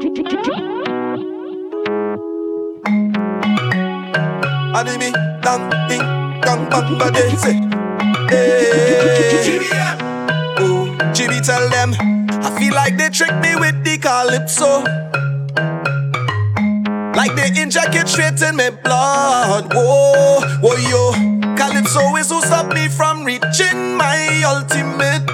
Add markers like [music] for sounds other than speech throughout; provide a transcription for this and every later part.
Anime, dang, ding, dang, bang, say. Hey. Oh, Jimmy tell them, I feel like they tricked me with the calypso. Like they inject it straight in my blood. Whoa, whoa, yo. Calypso is who stop me from reaching my ultimate.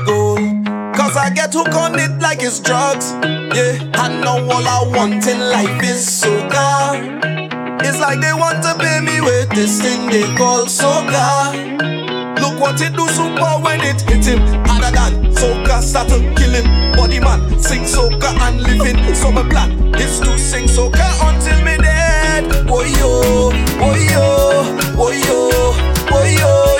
Cause I get hooked on it like it's drugs. Yeah, I know all I want in life is soca. It's like they want to pay me with this thing they call soca. Look what it do super when it hit him Harder than soca start to kill him Body man sing soca and living So my plan is to sing soca until me dead Oh yo, oh yo, oh yo, oh yo,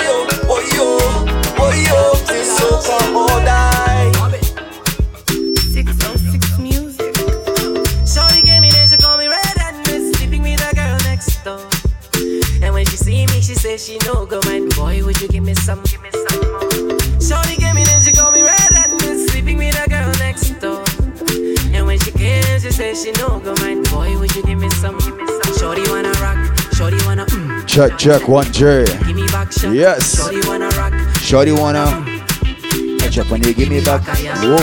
Check, check, one J. Yes. Shorty wanna wanna. Check when you give me back. Whoa.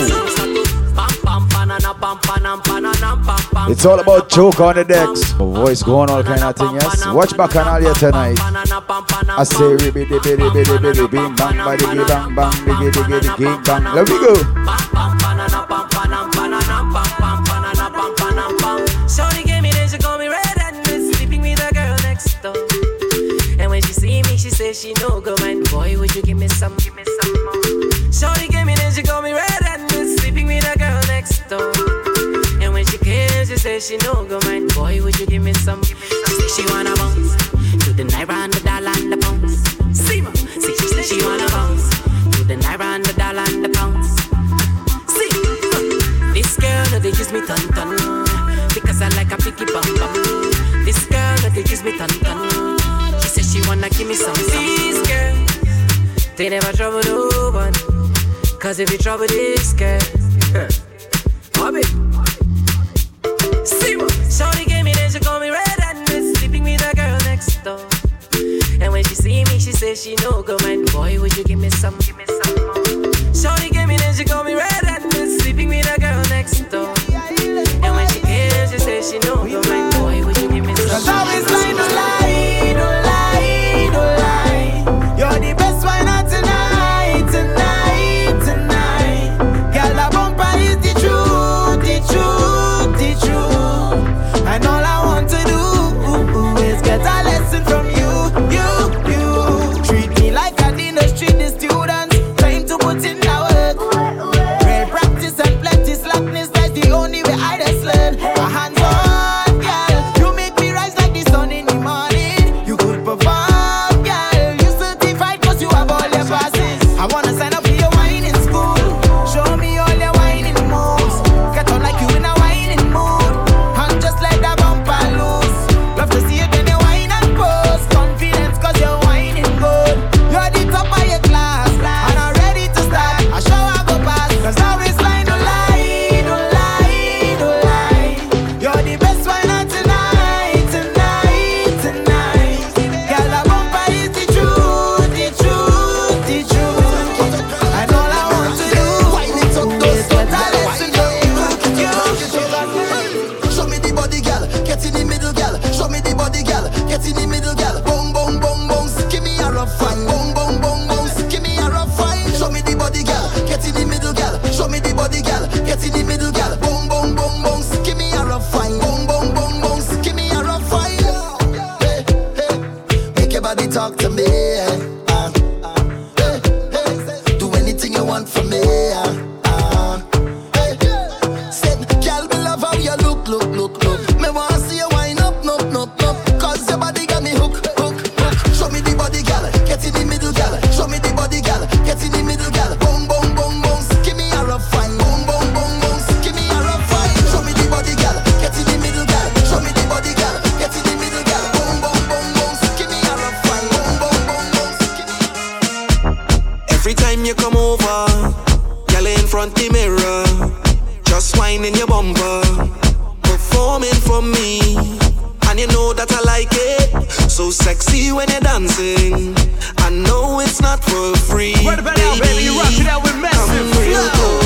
It's all about choke on the decks. Voice going all kind of thing, yes. Watch back on all here tonight. I say ribby dibby dibby dibby dibby bing bang ba diggy bang bang diggy diggy diggy bang. Let me go. Say she no go mind. Boy, would you give me some, give me some more? Shorty gave me then she call me red and miss sleeping with a girl next door. And when she came, she say she no go mind. Boy, would you give me some? give She say she wanna bounce to the naira and the dollar and the pounds. See ma, see she say she wanna bounce to the naira and the dollar and the pounds. See, uh, this girl no they use me ton ton because I like a picky bum bum. This girl no they use me ton ton. She wanna give me some. These girls, they never trouble no one. Cause if you trouble this girl, [laughs] Bobby. See what? Shorty gave me then she call me red and miss sleeping with a girl next door. And when she see me, she say she no go mind. Boy, would you give me some, give me some more? Shorty gave me then she call me red and miss sleeping with a girl next door. And when she came, she say she no go mind. Boy, would you give me some? Cause always lie, front the mirror, just whining your bumper, performing for me. And you know that I like it. So sexy when you're dancing. I know it's not for free. Right about baby. now, baby, you rock it out with massive. Come real close.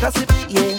gossip, yeah.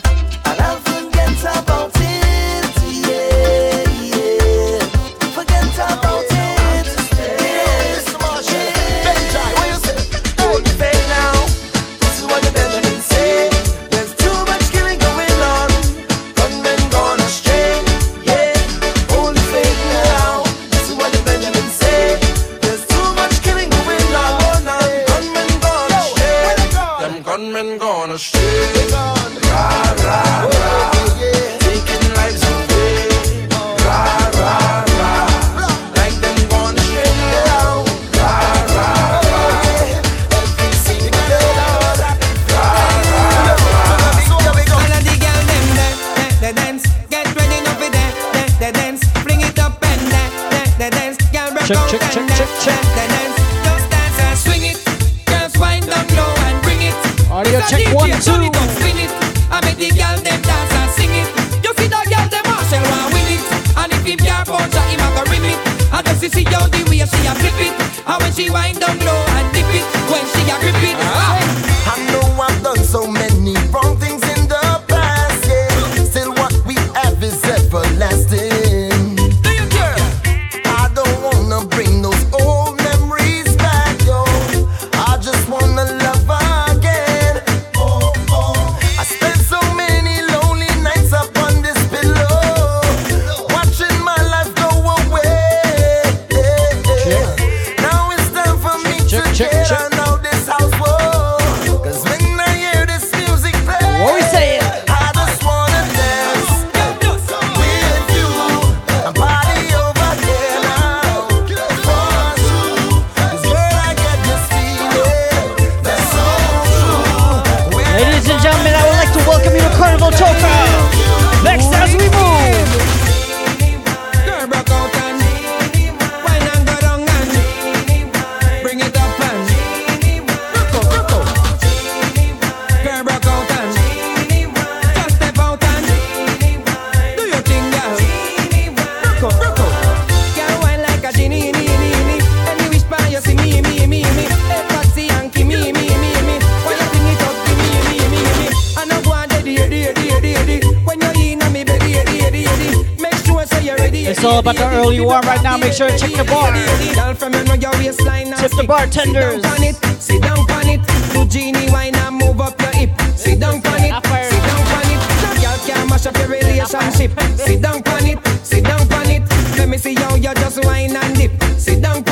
check and dance, just dance and swing it. Girls wind down low and bring it. Audio check one two. It. I the them dance and sing it. You see them it. And if her, it. And just see how the way she a it. And when she wind down low and dip it, when she a grip it. Ah. Check, check the bar. Girl from you know your waistline. Check the bartenders. Sit down on it. Sit down on it. Do genie why not move up your hip. Sit down on it. Sit down on it. Girl can't mash up your relationship. Sit down on it. Sit down on it. Let me see how you just wine and dip. Sit down.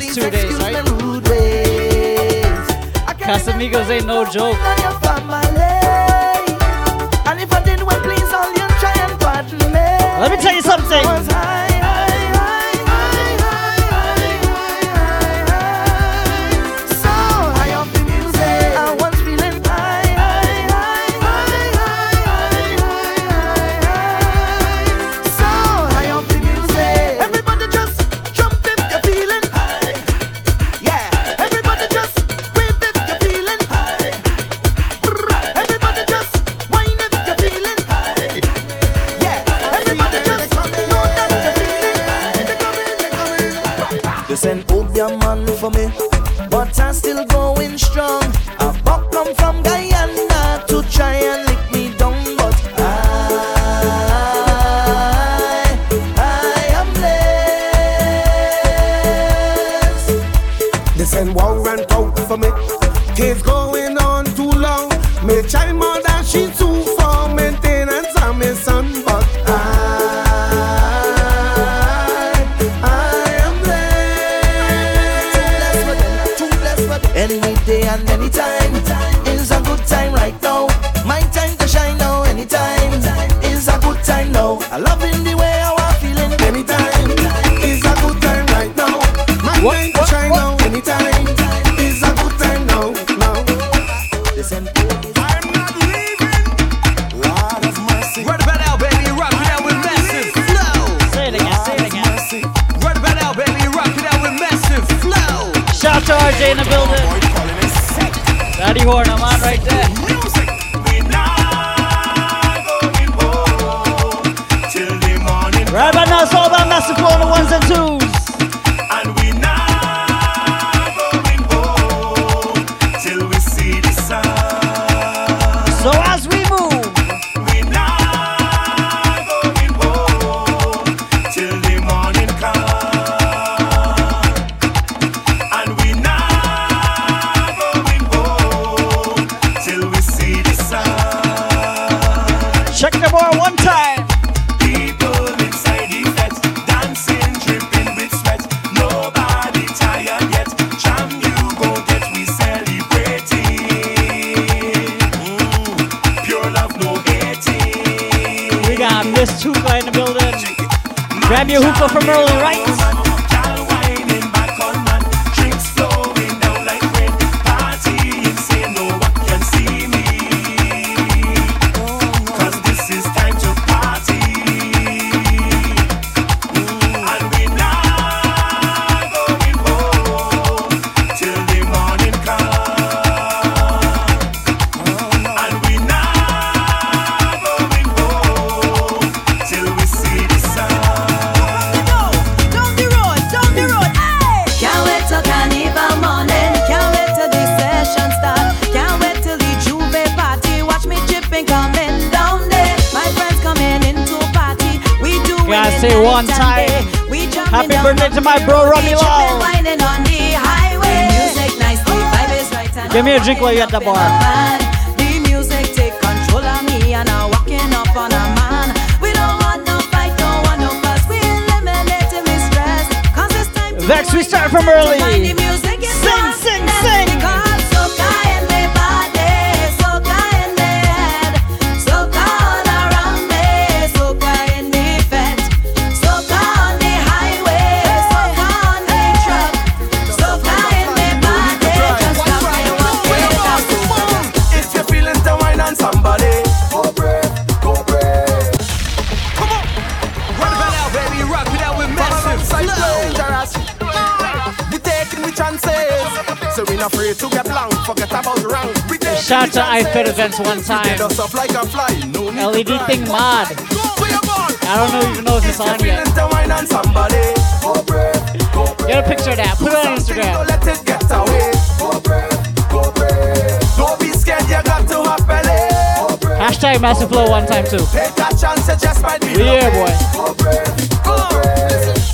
last two days, right? Casamigos ain't no joke. Let me tell you something. They send oh, old your man for me, but I still In the building. Daddy Horn, I'm on right there. Right now, it's all about massive on the ones and twos. hookah in the building. Grab your hookah from early, right? time. Happy birthday to my bro Ronnie Law. Give me a drink while you're at the bar. The music take control of me and I'm up on. We don't want fight. We Vex, we start from early. Shout out to Ifer Events one time. LED thing mad. I don't even know if it's on yet. Get a picture of that. Put it on Instagram. Hashtag Massive Flow one time too. Take a chance, it just might be yeah, boy.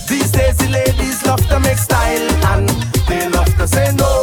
These days the ladies love to make style and they love to say no.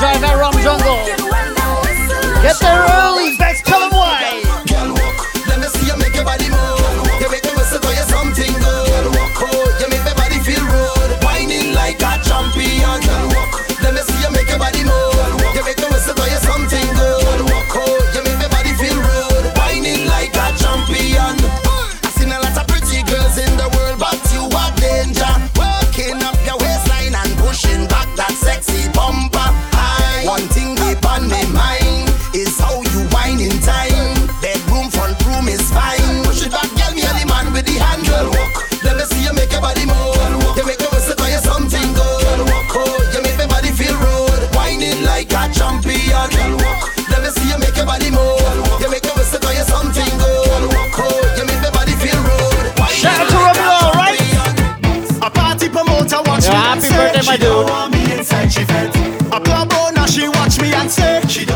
drive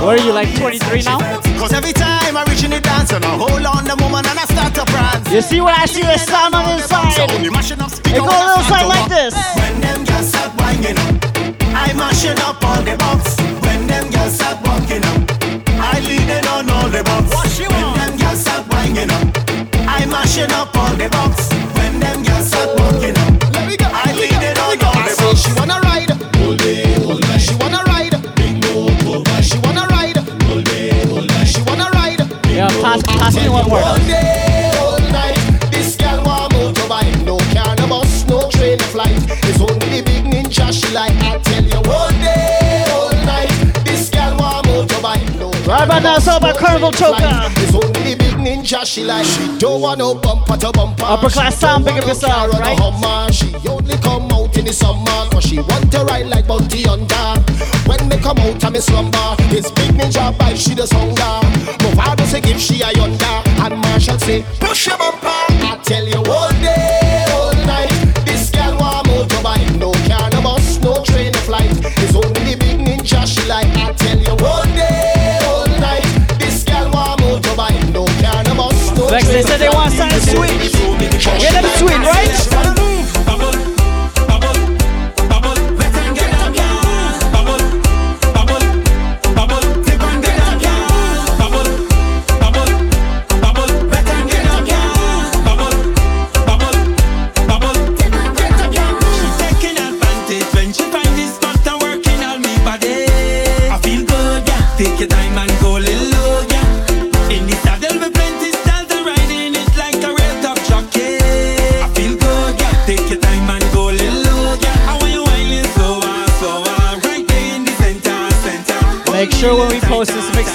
What are you, like 23 now? Cause every time I reach in the dance and I hold on the woman and I start to prance. You see what I see the sound on the inside? So me mashing up It go a little side like this. When them girls start winding up, I mashing up all the box. When them girls start walking up, I leading on all the box. When them girls start winding up, I mashing up all the box. One. All day, all night, this girl want motorbike. No car, no bus, no train, no flight. It's only big ninja she like. I tell you, all day, all night, this girl want motorbike. No Right about now, it's all about Carnival Choker. It's only big ninja she like. She don't want no bumper to bumper. Upper class sound, big no yourself, car or no right? Hummer. She only come out in the summer Cause she want to ride like Bounty Hunter When they come out of me slumber It's big ninja bike, she does hunger Movado say give she a yonder Marshall say push your bumper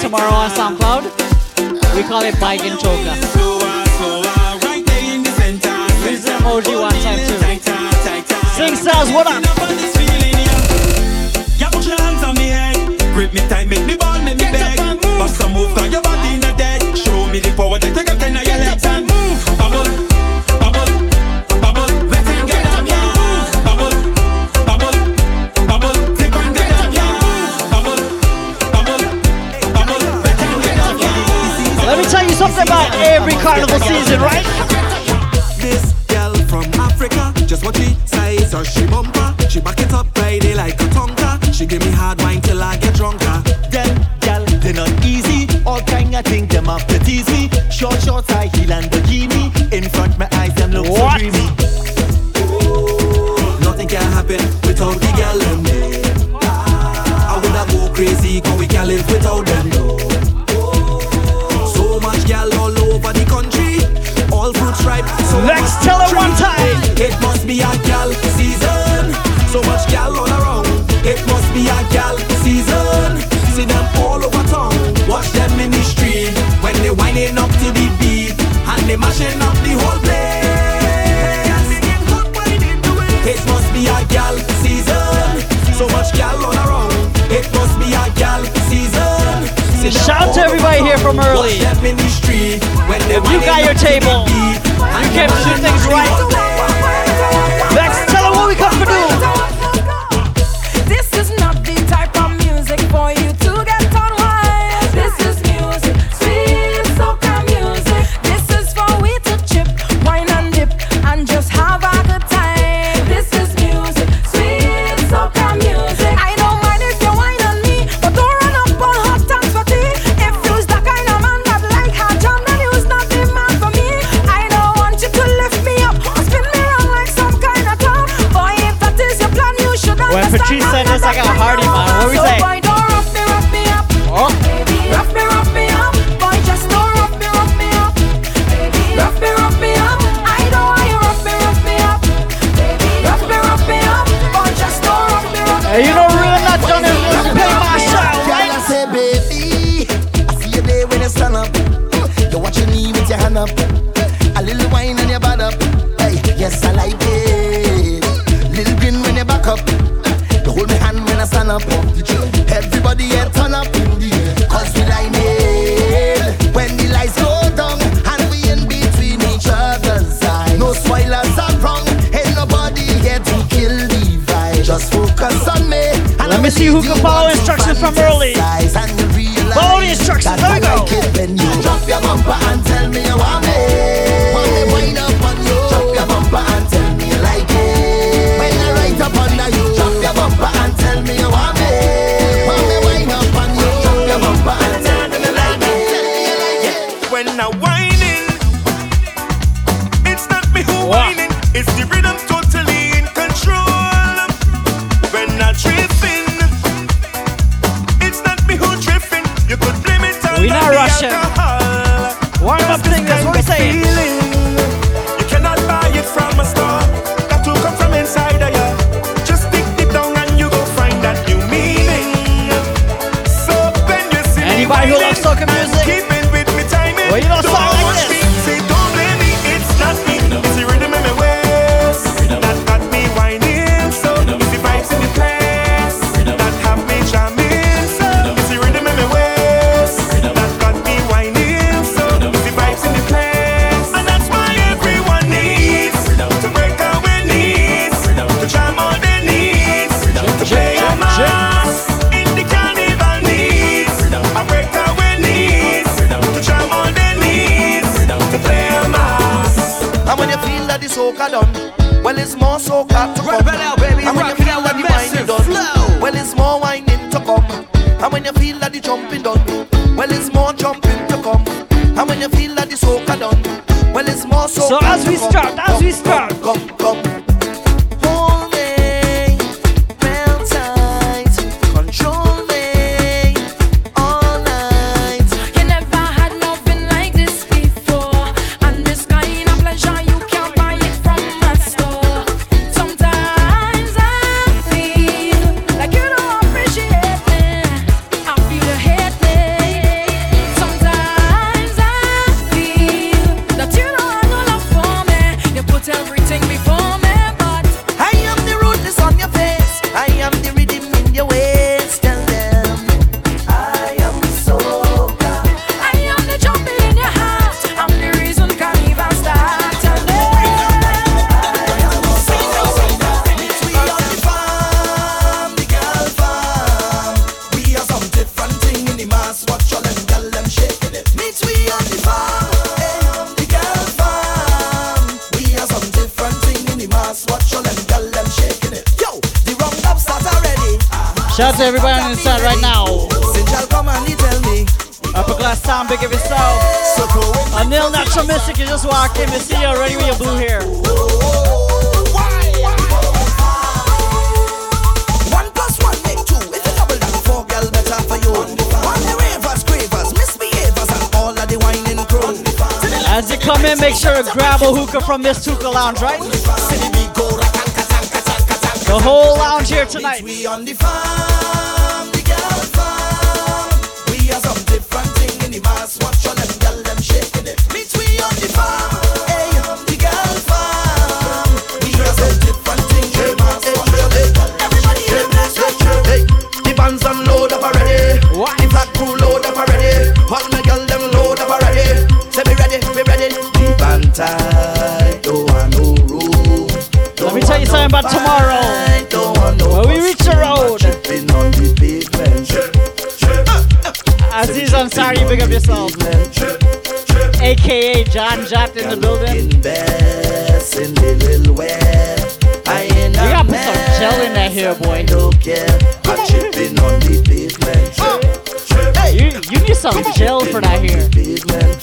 post tomorrow on SoundCloud, we call it Bike and Choker. So on, so on, right there in the center, Use the emoji one time too. Tighter, tighter. Sing Styles, what up? Nobody's feeling ya. Yeah, put your hands on me head. Grip me tight, make me ball, make me beg. Bust a move, cause your body not dead. Show me the power that you got in your legs and move. Something about every carnival season, right? This girl from Africa, just what she or she bumper. She back it up It must be a gal season. See them all over town. Watch them in the street when they whining up to the beat and they mashing up the whole place. It must be a gal season. So much gal all around. It must be a gal season. See Shout out to everybody here from early. Watch them in the street If you got your up to the table, beat you kept things right. whole tell them what we come to do. on me. Let me see who can follow instructions from early. Follow the instructions. Here we go. Drop your bumper and tell me you want me. Upper glass time, big of yourself. nil, Natural Mystic, you just walked in. see you already with your blue hair. As you come in, make sure to grab a hookah from this hookah lounge, right? The whole lounge here tonight. for tomorrow. When we reach the road. Aziz Ansari, big up yourself. AKA John Jot in the building. We gotta put some gel in that hair, boy. You, you need some gel for that hair.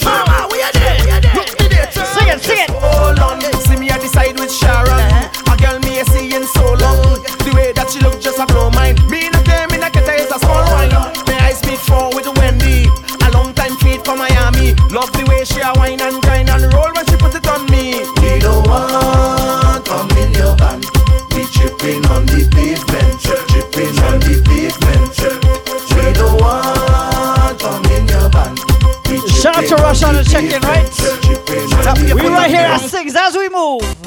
Mama, we are there, we are there. Sing it, sing it. Hold on, see me at the side with Sharon. But she look just a blow mine. Me no game, me no get her, it's a small wine. My I speak for with Wendy. A long time feed for Miami. Love the way she a wine and grind and roll when she put it on me. We don't want come in your van. We chipping on the pavement, chipping on the pavement. We don't want come in your van. Shout out to Rush on the check-in, right? We right here at six as we move.